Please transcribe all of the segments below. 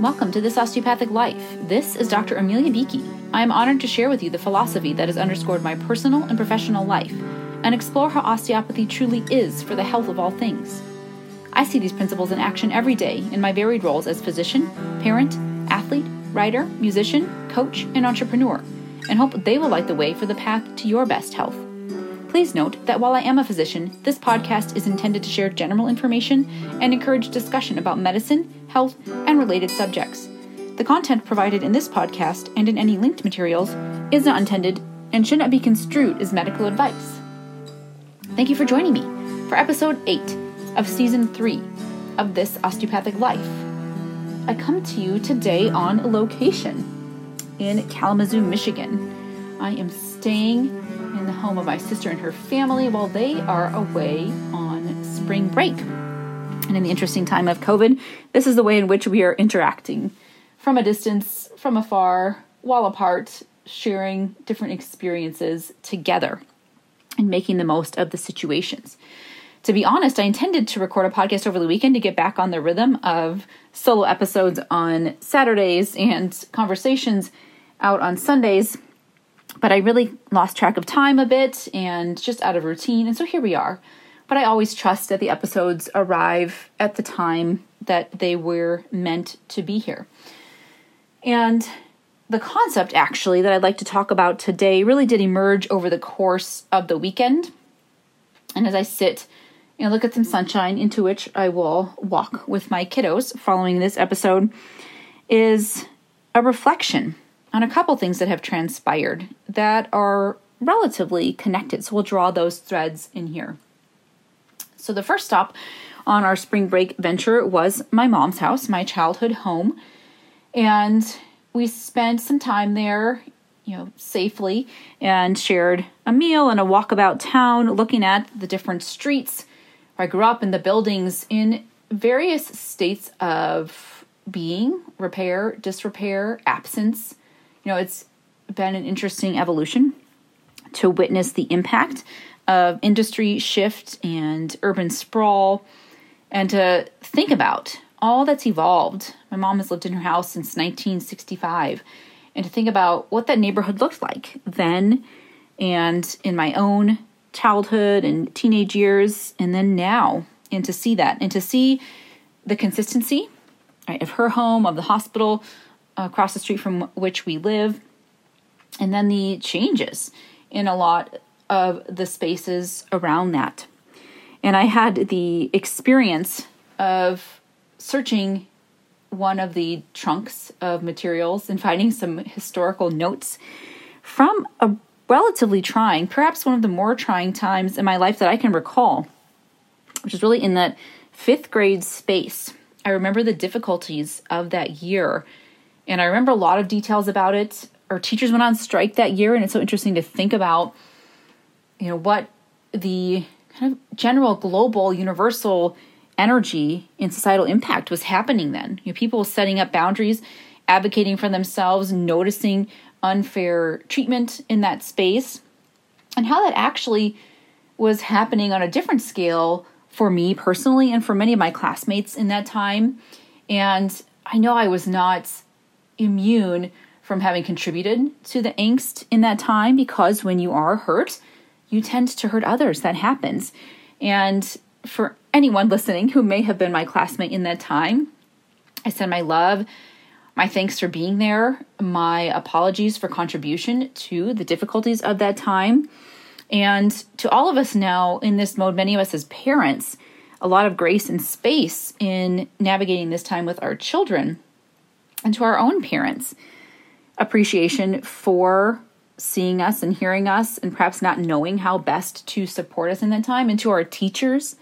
Welcome to This Osteopathic Life. This is Dr. Amelia Beakey. I am honored to share with you the philosophy that has underscored my personal and professional life and explore how osteopathy truly is for the health of all things. I see these principles in action every day in my varied roles as physician, parent, athlete, writer, musician, coach, and entrepreneur, and hope they will light the way for the path to your best health. Please note that while I am a physician, this podcast is intended to share general information and encourage discussion about medicine, health, and related subjects. The content provided in this podcast and in any linked materials is not intended and should not be construed as medical advice. Thank you for joining me for episode 8 of season 3 of This Osteopathic Life. I come to you today on location in Kalamazoo, Michigan. I am staying in the home of my sister and her family while they are away on spring break. And in the interesting time of COVID, this is the way in which we are interacting from a distance, from afar, while apart, sharing different experiences together and making the most of the situations. To be honest, I intended to record a podcast over the weekend to get back on the rhythm of solo episodes on Saturdays and conversations out on Sundays but I really lost track of time a bit and just out of routine. And so here we are. But I always trust that the episodes arrive at the time that they were meant to be here. And the concept, actually, that I'd like to talk about today really did emerge over the course of the weekend. And as I sit and look at some sunshine into which I will walk with my kiddos following this episode, is a reflection on a couple things that have transpired that are relatively connected. So we'll draw those threads in here. So the first stop on our spring break venture was my mom's house, my childhood home. And we spent some time there, you know, safely and shared a meal and a walk about town, looking at the different streets. I grew up in the buildings in various states of being, repair, disrepair, absence, you know, it's been an interesting evolution to witness the impact of industry shift and urban sprawl and to think about all that's evolved. My mom has lived in her house since 1965 and to think about what that neighborhood looked like then and in my own childhood and teenage years and then now and to see that and to see the consistency right, of her home of the hospital across the street from which we live, and then the changes in a lot of the spaces around that. And I had the experience of searching one of the trunks of materials and finding some historical notes from a relatively trying, perhaps one of the more trying times in my life that I can recall, which is really in that fifth grade space. I remember the difficulties of that year and I remember a lot of details about it. Our teachers went on strike that year, and it's so interesting to think about, you know, what the kind of general global universal energy and societal impact was happening then. You know, people setting up boundaries, advocating for themselves, noticing unfair treatment in that space, and how that actually was happening on a different scale for me personally and for many of my classmates in that time. And I know I was not immune from having contributed to the angst in that time because when you are hurt, you tend to hurt others. That happens. And for anyone listening who may have been my classmate in that time, I send my love, my thanks for being there, my apologies for contribution to the difficulties of that time. And to all of us now in this mode, many of us as parents, a lot of grace and space in navigating this time with our children and to our own parents appreciation for seeing us and hearing us and perhaps not knowing how best to support us in that time and to our teachers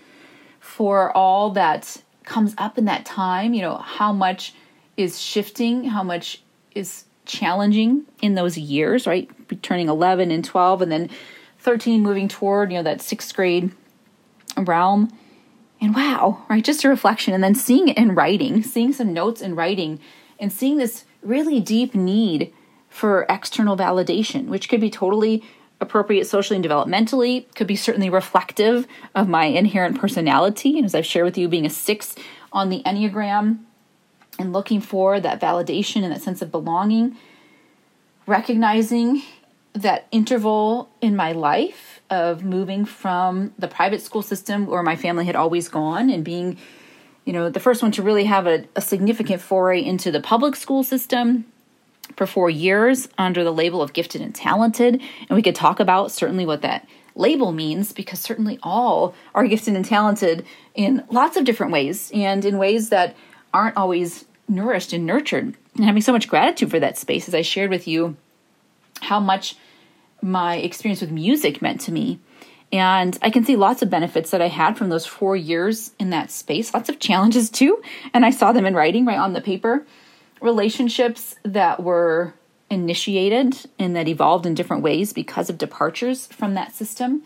for all that comes up in that time you know how much is shifting how much is challenging in those years right? Turning 11 and 12 and then 13 moving toward you know that sixth grade realm. And wow right? Just a reflection and then seeing it in writing seeing some notes in writing and seeing this really deep need for external validation, which could be totally appropriate socially and developmentally, could be certainly reflective of my inherent personality. And as I've shared with you, being a six on the Enneagram, and looking for that validation and that sense of belonging, recognizing that interval in my life of moving from the private school system where my family had always gone and being you know the first one to really have a, a significant foray into the public school system for four years under the label of gifted and talented and we could talk about certainly what that label means because certainly all are gifted and talented in lots of different ways and in ways that aren't always nourished and nurtured and having so much gratitude for that space as i shared with you how much my experience with music meant to me. And I can see lots of benefits that I had from those four years in that space, lots of challenges too. And I saw them in writing right on the paper. Relationships that were initiated and that evolved in different ways because of departures from that system.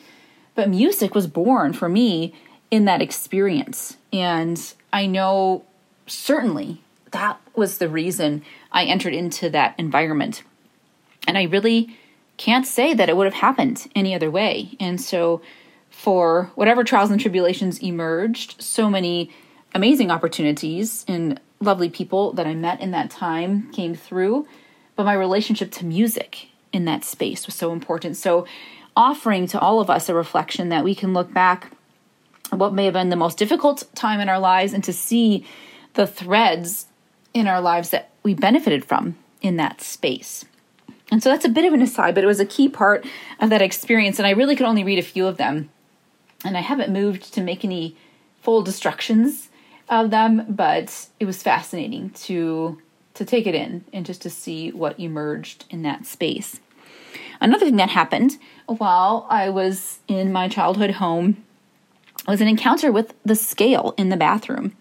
But music was born for me in that experience. And I know certainly that was the reason I entered into that environment. And I really can't say that it would have happened any other way. And so, for whatever trials and tribulations emerged, so many amazing opportunities and lovely people that I met in that time came through. But my relationship to music in that space was so important. So, offering to all of us a reflection that we can look back what may have been the most difficult time in our lives and to see the threads in our lives that we benefited from in that space. And so that's a bit of an aside, but it was a key part of that experience. And I really could only read a few of them. And I haven't moved to make any full destructions of them, but it was fascinating to to take it in and just to see what emerged in that space. Another thing that happened while I was in my childhood home was an encounter with the scale in the bathroom.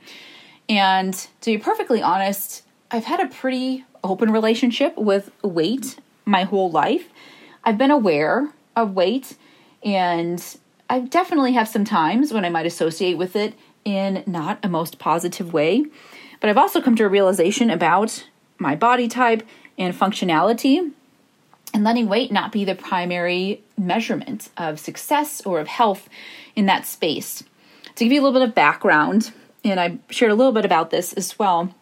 And to be perfectly honest, I've had a pretty open relationship with weight my whole life. I've been aware of weight and I definitely have some times when I might associate with it in not a most positive way. But I've also come to a realization about my body type and functionality and letting weight not be the primary measurement of success or of health in that space. To give you a little bit of background, and I shared a little bit about this as well,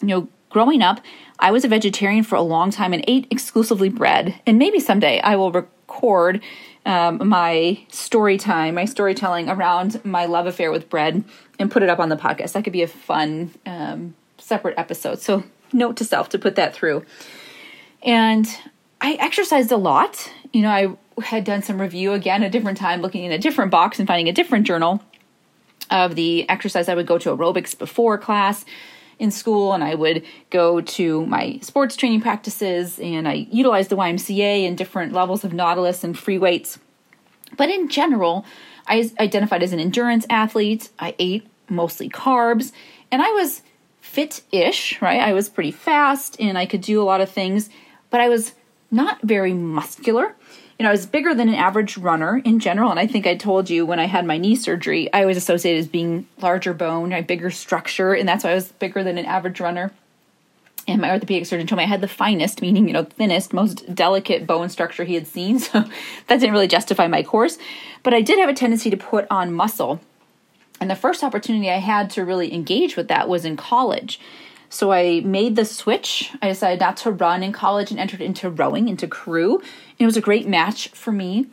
you know, growing up, I was a vegetarian for a long time and ate exclusively bread. And maybe someday I will record um, my story time, my storytelling around my love affair with bread and put it up on the podcast. That could be a fun um, separate episode. So, note to self to put that through. And I exercised a lot. You know, I had done some review again a different time, looking in a different box and finding a different journal of the exercise I would go to aerobics before class in school and I would go to my sports training practices and I utilized the YMCA and different levels of Nautilus and free weights. But in general, I identified as an endurance athlete. I ate mostly carbs and I was fit ish, right? I was pretty fast and I could do a lot of things, but I was not very muscular you know, I was bigger than an average runner in general. And I think I told you when I had my knee surgery, I was associated as being larger bone, a bigger structure, and that's why I was bigger than an average runner. And my orthopedic surgeon told me I had the finest, meaning, you know, thinnest, most delicate bone structure he had seen. So that didn't really justify my course. But I did have a tendency to put on muscle. And the first opportunity I had to really engage with that was in college. So I made the switch. I decided not to run in college and entered into rowing, into crew. And it was a great match for me.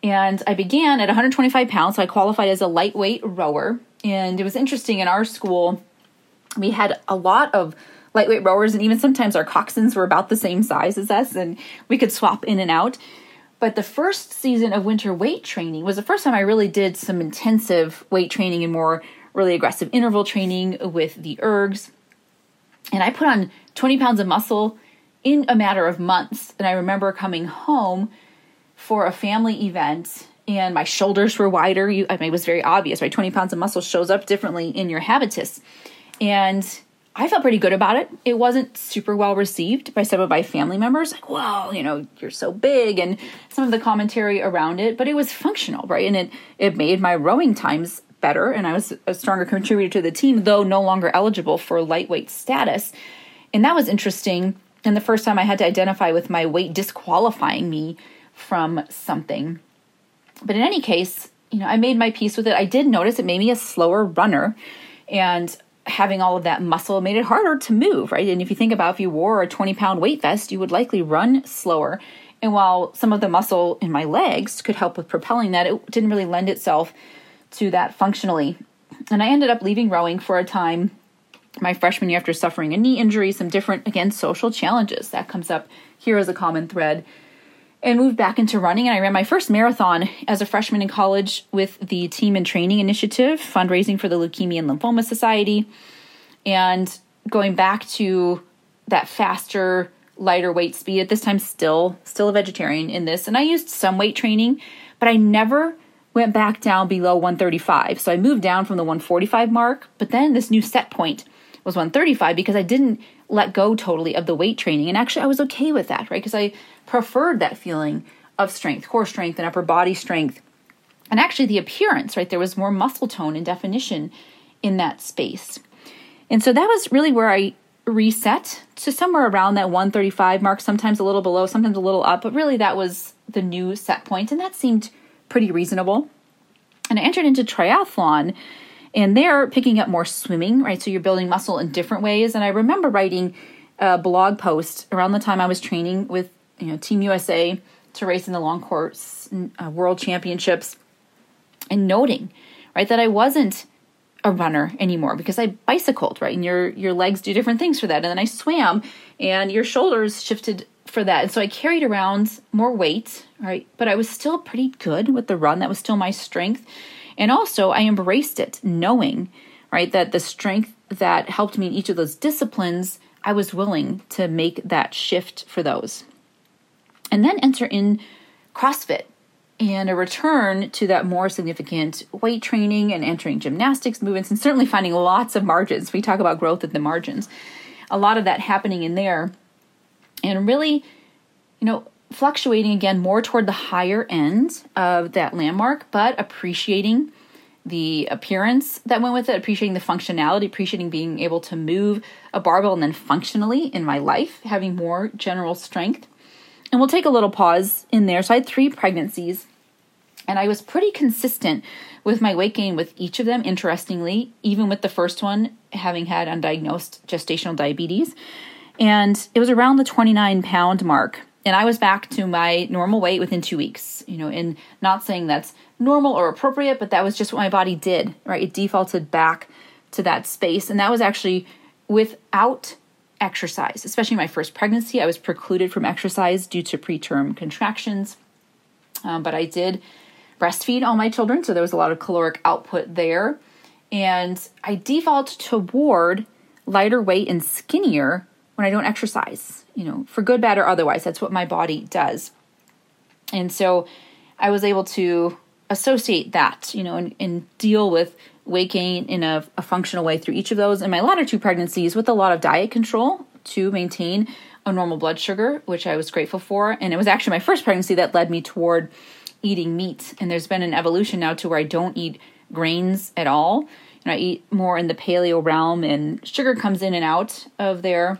And I began at 125 pounds, so I qualified as a lightweight rower. And it was interesting in our school, we had a lot of lightweight rowers, and even sometimes our coxswains were about the same size as us, and we could swap in and out. But the first season of winter weight training was the first time I really did some intensive weight training and more really aggressive interval training with the ergs. And I put on 20 pounds of muscle in a matter of months. And I remember coming home for a family event and my shoulders were wider. You, I mean, it was very obvious, right? 20 pounds of muscle shows up differently in your habitus. And I felt pretty good about it. It wasn't super well received by some of my family members. Like, you know, you're so big, and some of the commentary around it. But it was functional, right? And it it made my rowing times better and I was a stronger contributor to the team, though no longer eligible for lightweight status. And that was interesting. And the first time I had to identify with my weight disqualifying me from something. But in any case, you know, I made my peace with it. I did notice it made me a slower runner. And having all of that muscle made it harder to move, right? And if you think about if you wore a 20 pound weight vest, you would likely run slower. And while some of the muscle in my legs could help with propelling that, it didn't really lend itself to that functionally. And I ended up leaving rowing for a time my freshman year after suffering a knee injury, some different, again, social challenges. That comes up here as a common thread. And moved back into running. And I ran my first marathon as a freshman in college with the Team in Training Initiative, fundraising for the Leukemia and Lymphoma Society. And going back to that faster, lighter weight speed, at this time, still, still a vegetarian in this. And I used some weight training, but I never went back down below 135. So I moved down from the 145 mark, but then this new set point was 135 because I didn't let go totally of the weight training. And actually, I was okay with that, right? Because I preferred that feeling of strength, core strength, and upper body strength. And actually, the appearance, right? There was more muscle tone and definition in that space. And so that was really where I reset to somewhere around that 135 mark, sometimes a little below, sometimes a little up, but really that was the new set point, and that seemed pretty reasonable. And I entered into triathlon and they're picking up more swimming, right? So you're building muscle in different ways. And I remember writing a blog post around the time I was training with you know Team USA to race in the long course uh, world championships, and noting right that I wasn't a runner anymore because I bicycled, right? And your your legs do different things for that. And then I swam and your shoulders shifted for that. And so I carried around more weight, right? But I was still pretty good with the run. That was still my strength. And also, I embraced it, knowing, right, that the strength that helped me in each of those disciplines, I was willing to make that shift for those. And then enter in CrossFit and a return to that more significant weight training and entering gymnastics movements and certainly finding lots of margins. We talk about growth at the margins. A lot of that happening in there. And really, you know, fluctuating again more toward the higher end of that landmark, but appreciating the appearance that went with it, appreciating the functionality, appreciating being able to move a barbell and then functionally in my life, having more general strength. And we'll take a little pause in there. So I had three pregnancies, and I was pretty consistent with my weight gain with each of them, interestingly, even with the first one having had undiagnosed gestational diabetes. And it was around the 29 pound mark and I was back to my normal weight within two weeks. You know, and not saying that's normal or appropriate, but that was just what my body did, right? It defaulted back to that space. And that was actually without exercise, especially my first pregnancy. I was precluded from exercise due to preterm contractions. Um, but I did breastfeed all my children, so there was a lot of caloric output there. And I default toward lighter weight and skinnier when I don't exercise, you know, for good, bad, or otherwise. That's what my body does. And so I was able to associate that, you know, and, and deal with weight gain in a, a functional way through each of those. And my latter two pregnancies with a lot of diet control to maintain a normal blood sugar, which I was grateful for. And it was actually my first pregnancy that led me toward eating meat. And there's been an evolution now to where I don't eat grains at all. And I eat more in the paleo realm, and sugar comes in and out of there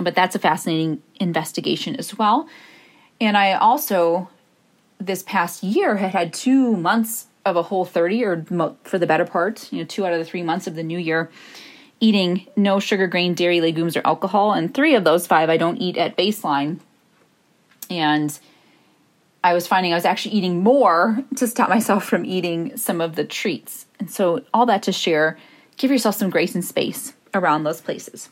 but that's a fascinating investigation as well. And I also, this past year, had had two months of a whole 30, or mo- for the better part, you know, two out of the three months of the new year, eating no sugar, grain, dairy, legumes, or alcohol. And three of those five I don't eat at baseline. And I was finding I was actually eating more to stop myself from eating some of the treats. And so, all that to share, give yourself some grace and space around those places.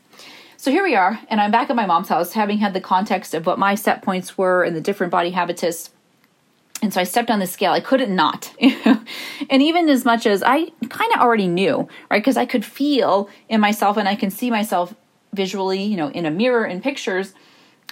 So here we are, and I'm back at my mom's house, having had the context of what my set points were and the different body habitus. And so I stepped on the scale. I couldn't not. and even as much as I kind of already knew, right? Because I could feel in myself and I can see myself visually, you know, in a mirror in pictures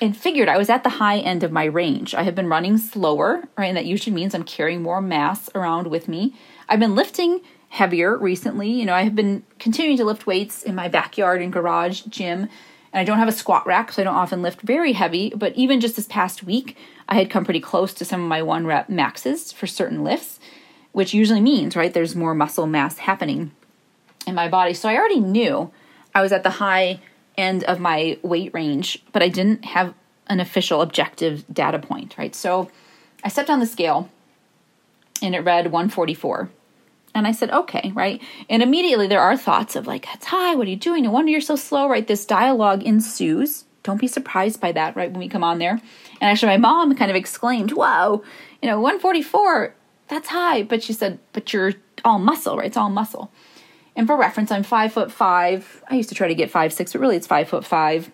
and figured I was at the high end of my range. I have been running slower, right? And that usually means I'm carrying more mass around with me. I've been lifting heavier recently. You know, I have been continuing to lift weights in my backyard and garage gym. And I don't have a squat rack, so I don't often lift very heavy. But even just this past week, I had come pretty close to some of my one rep maxes for certain lifts, which usually means, right, there's more muscle mass happening in my body. So I already knew I was at the high end of my weight range, but I didn't have an official objective data point, right? So I stepped on the scale and it read 144. And I said, okay, right? And immediately there are thoughts of like, that's high, what are you doing? No wonder you're so slow, right? This dialogue ensues. Don't be surprised by that, right? When we come on there. And actually, my mom kind of exclaimed, whoa, you know, 144, that's high. But she said, but you're all muscle, right? It's all muscle. And for reference, I'm five foot five. I used to try to get five six, but really it's five foot five.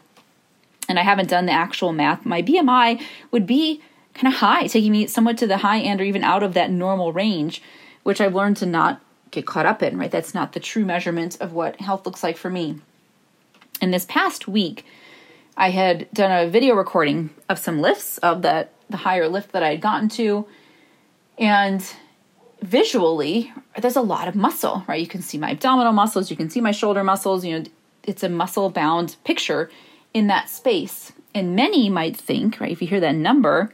And I haven't done the actual math. My BMI would be kind of high, taking me somewhat to the high end or even out of that normal range, which I've learned to not get caught up in, right? That's not the true measurement of what health looks like for me. In this past week, I had done a video recording of some lifts of that the higher lift that I had gotten to. And visually, there's a lot of muscle, right? You can see my abdominal muscles, you can see my shoulder muscles, you know, it's a muscle bound picture in that space. And many might think, right, if you hear that number,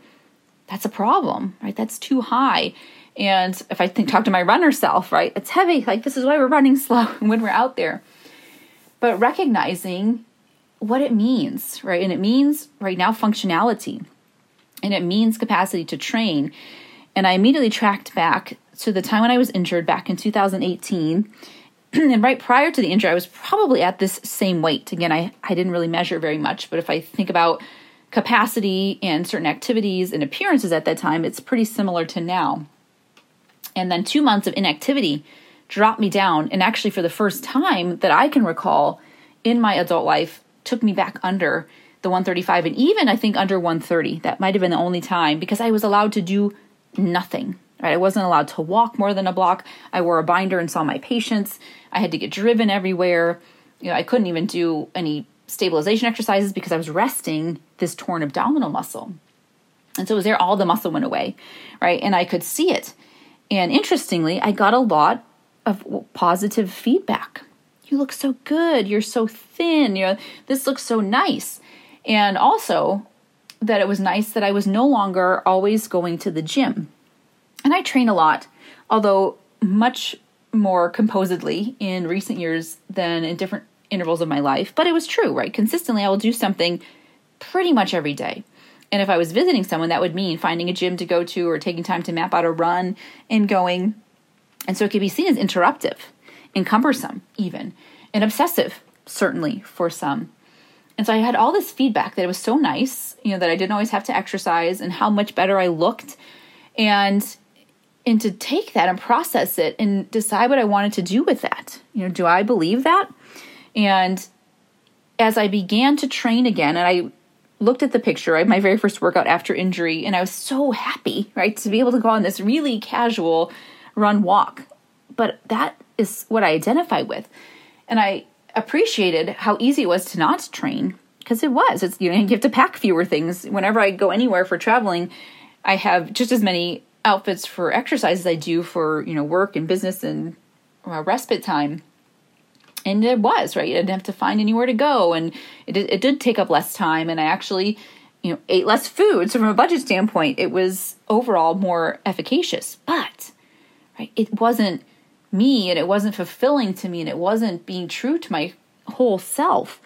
that's a problem, right? That's too high. And if I think talk to my runner self, right, it's heavy. Like this is why we're running slow when we're out there. But recognizing what it means, right? And it means right now functionality. And it means capacity to train. And I immediately tracked back to the time when I was injured back in 2018. and right prior to the injury, I was probably at this same weight. Again, I, I didn't really measure very much, but if I think about capacity and certain activities and appearances at that time, it's pretty similar to now. And then two months of inactivity dropped me down. And actually, for the first time that I can recall in my adult life, took me back under the 135 and even I think under 130. That might have been the only time because I was allowed to do nothing. Right? I wasn't allowed to walk more than a block. I wore a binder and saw my patients. I had to get driven everywhere. You know, I couldn't even do any stabilization exercises because I was resting this torn abdominal muscle. And so it was there all the muscle went away, right? And I could see it. And interestingly, I got a lot of positive feedback. You look so good. You're so thin. You know, this looks so nice. And also that it was nice that I was no longer always going to the gym. And I train a lot, although much more composedly in recent years than in different intervals of my life. But it was true, right? Consistently, I will do something pretty much every day. And if I was visiting someone, that would mean finding a gym to go to or taking time to map out a run and going. And so it could be seen as interruptive and cumbersome, even, and obsessive, certainly, for some. And so I had all this feedback that it was so nice, you know, that I didn't always have to exercise and how much better I looked. And and to take that and process it and decide what I wanted to do with that. You know, do I believe that? And as I began to train again, and I looked at the picture, right, my very first workout after injury, and I was so happy, right, to be able to go on this really casual run walk. But that is what I identify with. And I appreciated how easy it was to not train because it was. It's you know you have to pack fewer things. Whenever I go anywhere for traveling, I have just as many outfits for exercise as I do for you know work and business and uh, respite time. And it was right. I didn't have to find anywhere to go, and it it did take up less time. And I actually you know ate less food. So from a budget standpoint, it was overall more efficacious. But right, it wasn't me and it wasn't fulfilling to me and it wasn't being true to my whole self.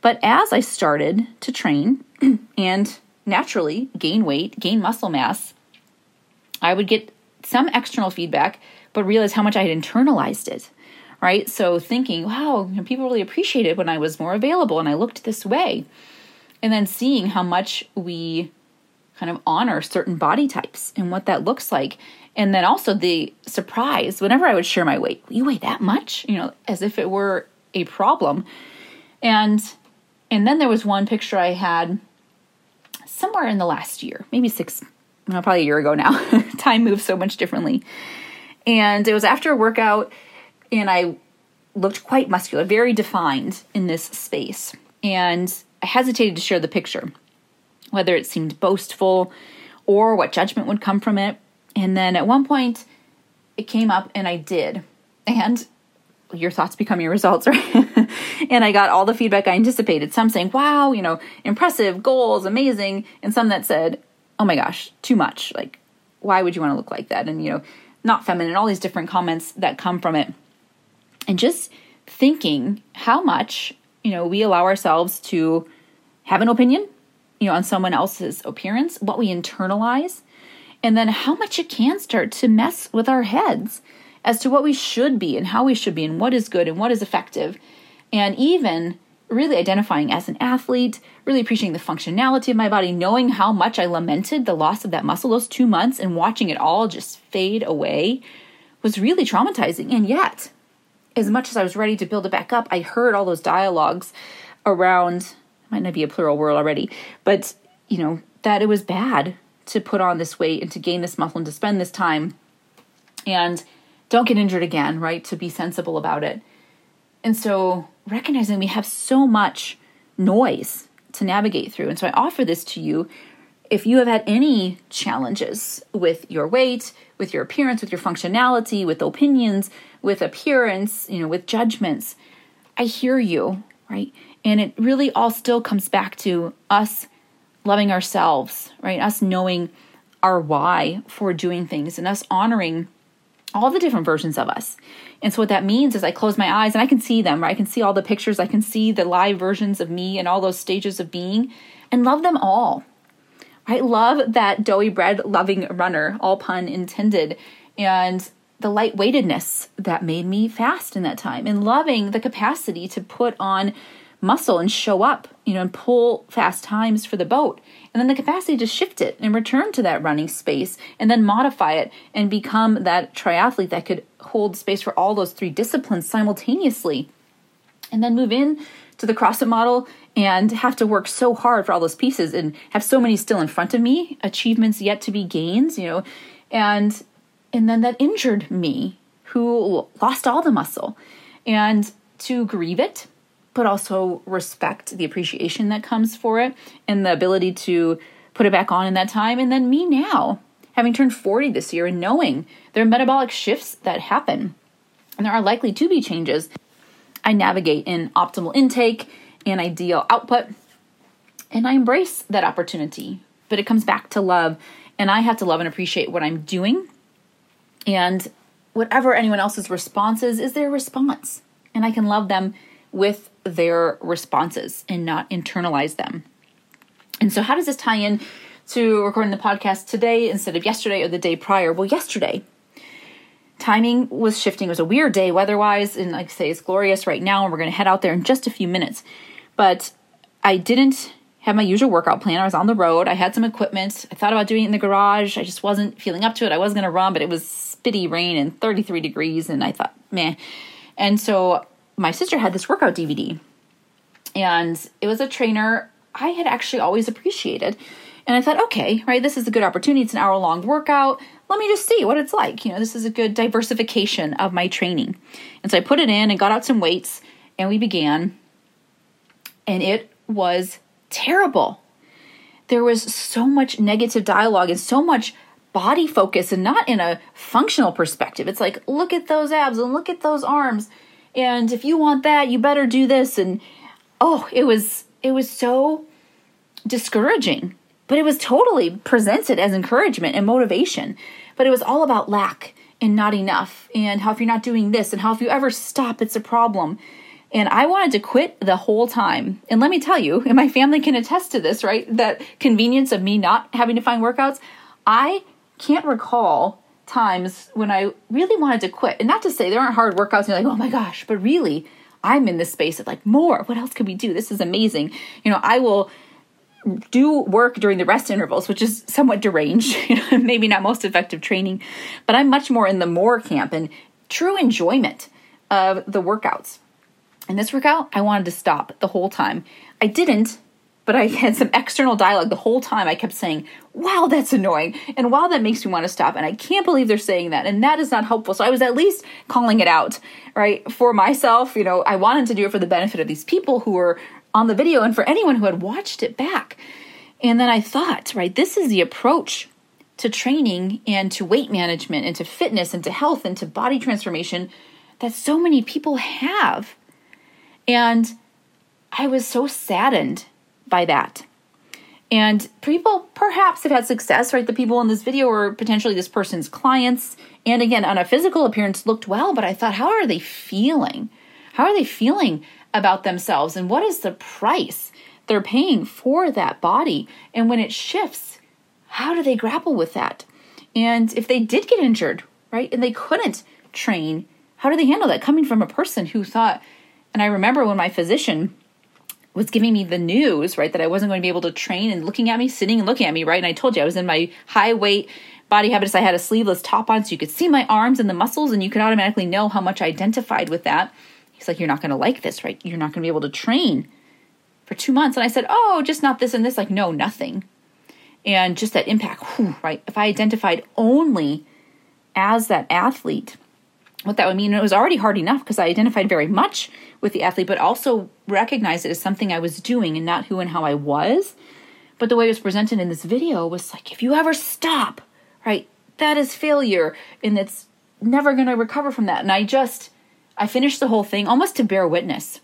But as I started to train and naturally gain weight, gain muscle mass, I would get some external feedback, but realize how much I had internalized it. Right? So thinking, wow, people really appreciated when I was more available and I looked this way. And then seeing how much we kind of honor certain body types and what that looks like and then also the surprise whenever I would share my weight. You weigh that much? You know, as if it were a problem. And and then there was one picture I had somewhere in the last year, maybe six, no, probably a year ago now. Time moves so much differently. And it was after a workout, and I looked quite muscular, very defined in this space. And I hesitated to share the picture, whether it seemed boastful or what judgment would come from it. And then at one point, it came up and I did. And your thoughts become your results, right? and I got all the feedback I anticipated. Some saying, wow, you know, impressive, goals, amazing. And some that said, oh my gosh, too much. Like, why would you want to look like that? And, you know, not feminine, all these different comments that come from it. And just thinking how much, you know, we allow ourselves to have an opinion, you know, on someone else's appearance, what we internalize, and then how much it can start to mess with our heads as to what we should be and how we should be and what is good and what is effective. And even really identifying as an athlete, really appreciating the functionality of my body, knowing how much I lamented the loss of that muscle those two months and watching it all just fade away was really traumatizing. And yet, as much as I was ready to build it back up, I heard all those dialogues around, might not be a plural word already, but you know, that it was bad to put on this weight and to gain this muscle and to spend this time and don't get injured again, right? To be sensible about it. And so recognizing we have so much noise to navigate through. And so I offer this to you if you have had any challenges with your weight, with your appearance, with your functionality, with opinions, with appearance, you know, with judgments, I hear you, right? And it really all still comes back to us loving ourselves, right? Us knowing our why for doing things and us honoring all the different versions of us. And so what that means is I close my eyes and I can see them, right? I can see all the pictures, I can see the live versions of me and all those stages of being and love them all. I love that doughy bread loving runner, all pun intended, and the lightweightedness that made me fast in that time and loving the capacity to put on muscle and show up, you know, and pull fast times for the boat. And then the capacity to shift it and return to that running space and then modify it and become that triathlete that could hold space for all those three disciplines simultaneously. And then move in to the CrossFit model and have to work so hard for all those pieces and have so many still in front of me, achievements yet to be gains, you know, and and then that injured me who lost all the muscle. And to grieve it but also respect the appreciation that comes for it and the ability to put it back on in that time. And then me now, having turned 40 this year and knowing there are metabolic shifts that happen and there are likely to be changes, I navigate in optimal intake and ideal output. And I embrace that opportunity. But it comes back to love. And I have to love and appreciate what I'm doing. And whatever anyone else's response is, is their response. And I can love them with their responses and not internalize them. And so, how does this tie in to recording the podcast today instead of yesterday or the day prior? Well, yesterday, timing was shifting. It was a weird day weather wise, and like I say, it's glorious right now, and we're going to head out there in just a few minutes. But I didn't have my usual workout plan. I was on the road. I had some equipment. I thought about doing it in the garage. I just wasn't feeling up to it. I was going to run, but it was spitty rain and 33 degrees, and I thought, meh. And so my sister had this workout DVD, and it was a trainer I had actually always appreciated. And I thought, okay, right, this is a good opportunity. It's an hour long workout. Let me just see what it's like. You know, this is a good diversification of my training. And so I put it in and got out some weights, and we began. And it was terrible. There was so much negative dialogue and so much body focus, and not in a functional perspective. It's like, look at those abs and look at those arms and if you want that you better do this and oh it was it was so discouraging but it was totally presented as encouragement and motivation but it was all about lack and not enough and how if you're not doing this and how if you ever stop it's a problem and I wanted to quit the whole time. And let me tell you, and my family can attest to this, right? That convenience of me not having to find workouts. I can't recall times when I really wanted to quit. And not to say there aren't hard workouts and you're like, oh my gosh, but really, I'm in this space of like, more. What else could we do? This is amazing. You know, I will do work during the rest intervals, which is somewhat deranged, maybe not most effective training, but I'm much more in the more camp and true enjoyment of the workouts. In this workout, I wanted to stop the whole time. I didn't but I had some external dialogue the whole time. I kept saying, wow, that's annoying. And wow, that makes me want to stop. And I can't believe they're saying that. And that is not helpful. So I was at least calling it out, right? For myself, you know, I wanted to do it for the benefit of these people who were on the video and for anyone who had watched it back. And then I thought, right, this is the approach to training and to weight management and to fitness and to health and to body transformation that so many people have. And I was so saddened by that. And people perhaps have had success, right? The people in this video were potentially this person's clients. And again, on a physical appearance, looked well, but I thought, how are they feeling? How are they feeling about themselves? And what is the price they're paying for that body? And when it shifts, how do they grapple with that? And if they did get injured, right, and they couldn't train, how do they handle that coming from a person who thought, and I remember when my physician was giving me the news, right, that I wasn't going to be able to train and looking at me, sitting and looking at me, right? And I told you I was in my high weight body habitus. I had a sleeveless top on so you could see my arms and the muscles and you could automatically know how much I identified with that. He's like, You're not going to like this, right? You're not going to be able to train for two months. And I said, Oh, just not this and this. Like, no, nothing. And just that impact, whew, right? If I identified only as that athlete, what that would mean, it was already hard enough because I identified very much with the athlete, but also recognized it as something I was doing and not who and how I was. But the way it was presented in this video was like, if you ever stop, right, that is failure and it's never going to recover from that. And I just, I finished the whole thing almost to bear witness,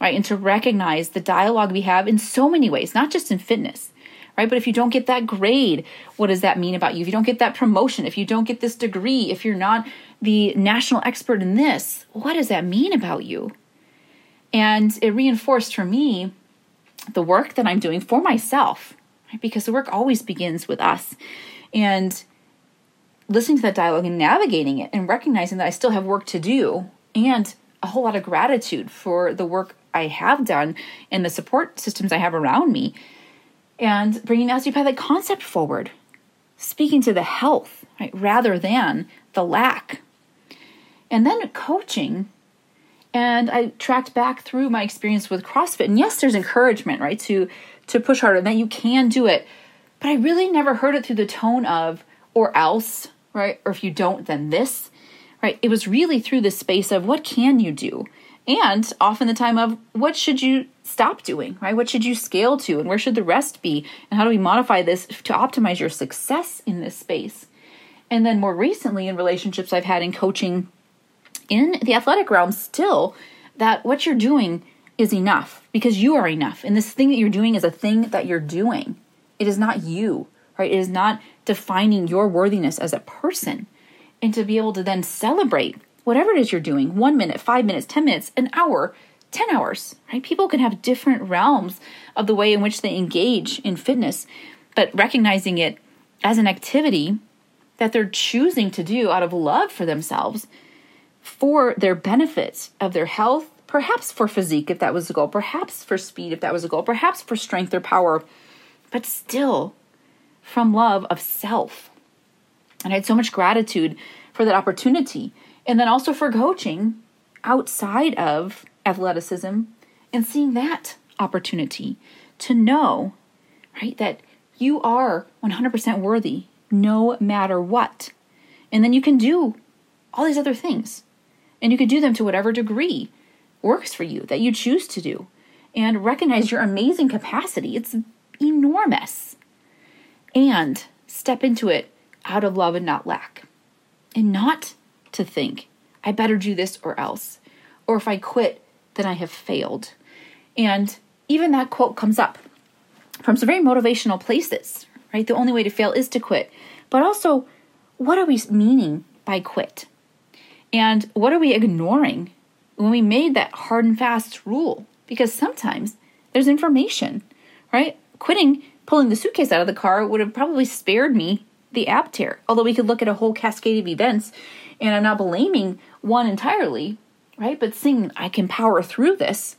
right, and to recognize the dialogue we have in so many ways, not just in fitness right? But if you don't get that grade, what does that mean about you? If you don't get that promotion, if you don't get this degree, if you're not the national expert in this, what does that mean about you? And it reinforced for me the work that I'm doing for myself, right? Because the work always begins with us. And listening to that dialogue and navigating it and recognizing that I still have work to do and a whole lot of gratitude for the work I have done and the support systems I have around me and bringing the osteopathic concept forward, speaking to the health right, rather than the lack. And then coaching and I tracked back through my experience with CrossFit. And yes, there's encouragement, right, to to push harder, and that you can do it. But I really never heard it through the tone of or else, right? Or if you don't, then this, right? It was really through the space of what can you do? And often the time of what should you stop doing, right? What should you scale to and where should the rest be? And how do we modify this to optimize your success in this space? And then more recently in relationships I've had in coaching in the athletic realm still that what you're doing is enough because you are enough. And this thing that you're doing is a thing that you're doing. It is not you, right? It is not defining your worthiness as a person. And to be able to then celebrate whatever it is you're doing one minute, five minutes, 10 minutes, an hour, 10 hours, right? People can have different realms of the way in which they engage in fitness, but recognizing it as an activity that they're choosing to do out of love for themselves for their benefits of their health, perhaps for physique if that was the goal, perhaps for speed if that was the goal, perhaps for strength or power, but still from love of self. And I had so much gratitude for that opportunity. And then also for coaching outside of athleticism and seeing that opportunity to know, right, that you are 100% worthy no matter what. And then you can do all these other things and you can do them to whatever degree works for you that you choose to do. And recognize your amazing capacity. It's enormous. And step into it out of love and not lack. And not to think, I better do this or else. Or if I quit, then I have failed. And even that quote comes up from some very motivational places, right? The only way to fail is to quit. But also, what are we meaning by quit? And what are we ignoring when we made that hard and fast rule? Because sometimes there's information, right? Quitting pulling the suitcase out of the car would have probably spared me the ab tear. Although we could look at a whole cascade of events, and I'm not blaming one entirely, right? But seeing I can power through this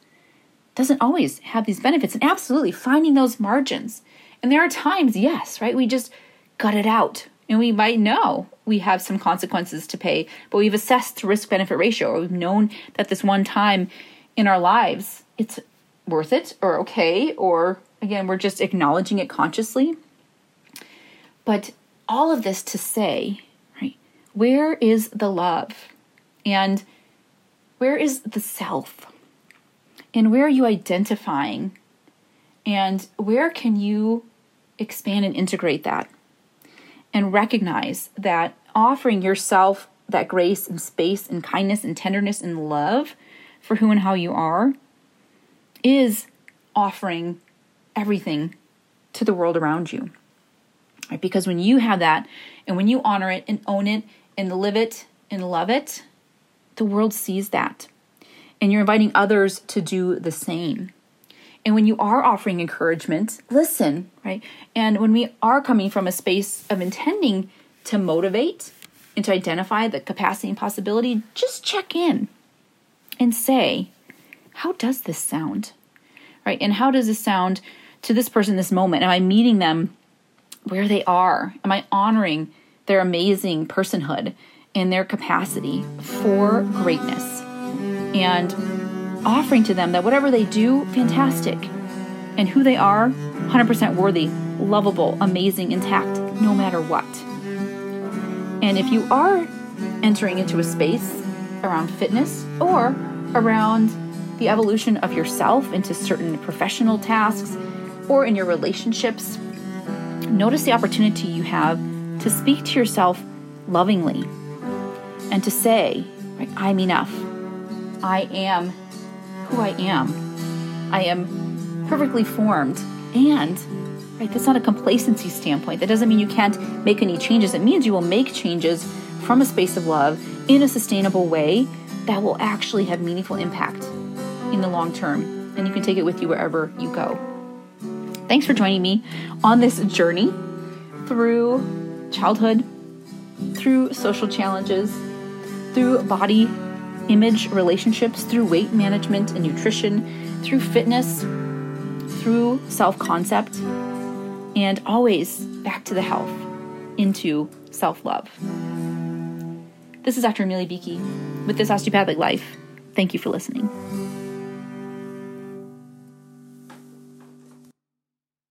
doesn't always have these benefits. And absolutely finding those margins. And there are times, yes, right? We just gut it out and we might know we have some consequences to pay, but we've assessed risk benefit ratio, or we've known that this one time in our lives it's worth it or okay, or again, we're just acknowledging it consciously. But all of this to say, right, where is the love? And where is the self? And where are you identifying? And where can you expand and integrate that? and recognize that offering yourself that grace and space and kindness and tenderness and love for who and how you are is offering everything to the world around you. Because when you have that and when you honor it and own it and live it and love it, the world sees that. And you're inviting others to do the same. And when you are offering encouragement, listen, right? And when we are coming from a space of intending to motivate and to identify the capacity and possibility, just check in and say, how does this sound? Right? And how does this sound to this person this moment? Am I meeting them where they are? Am I honoring their amazing personhood and their capacity for greatness? And offering to them that whatever they do, fantastic. And who they are, 100% worthy, lovable, amazing, intact, no matter what. And if you are entering into a space around fitness or around the evolution of yourself into certain professional tasks or in your relationships, notice the opportunity you have to speak to yourself lovingly and to say, I'm enough. I am who I am. I am perfectly formed. And, right, that's not a complacency standpoint. That doesn't mean you can't make any changes. It means you will make changes from a space of love in a sustainable way that will actually have meaningful impact in the long term. And you can take it with you wherever you go. Thanks for joining me on this journey through childhood, through social challenges, through body image relationships, through weight management and nutrition, through fitness, through self concept, and always back to the health, into self love. This is Dr. Amelia Beakey with This Osteopathic Life. Thank you for listening.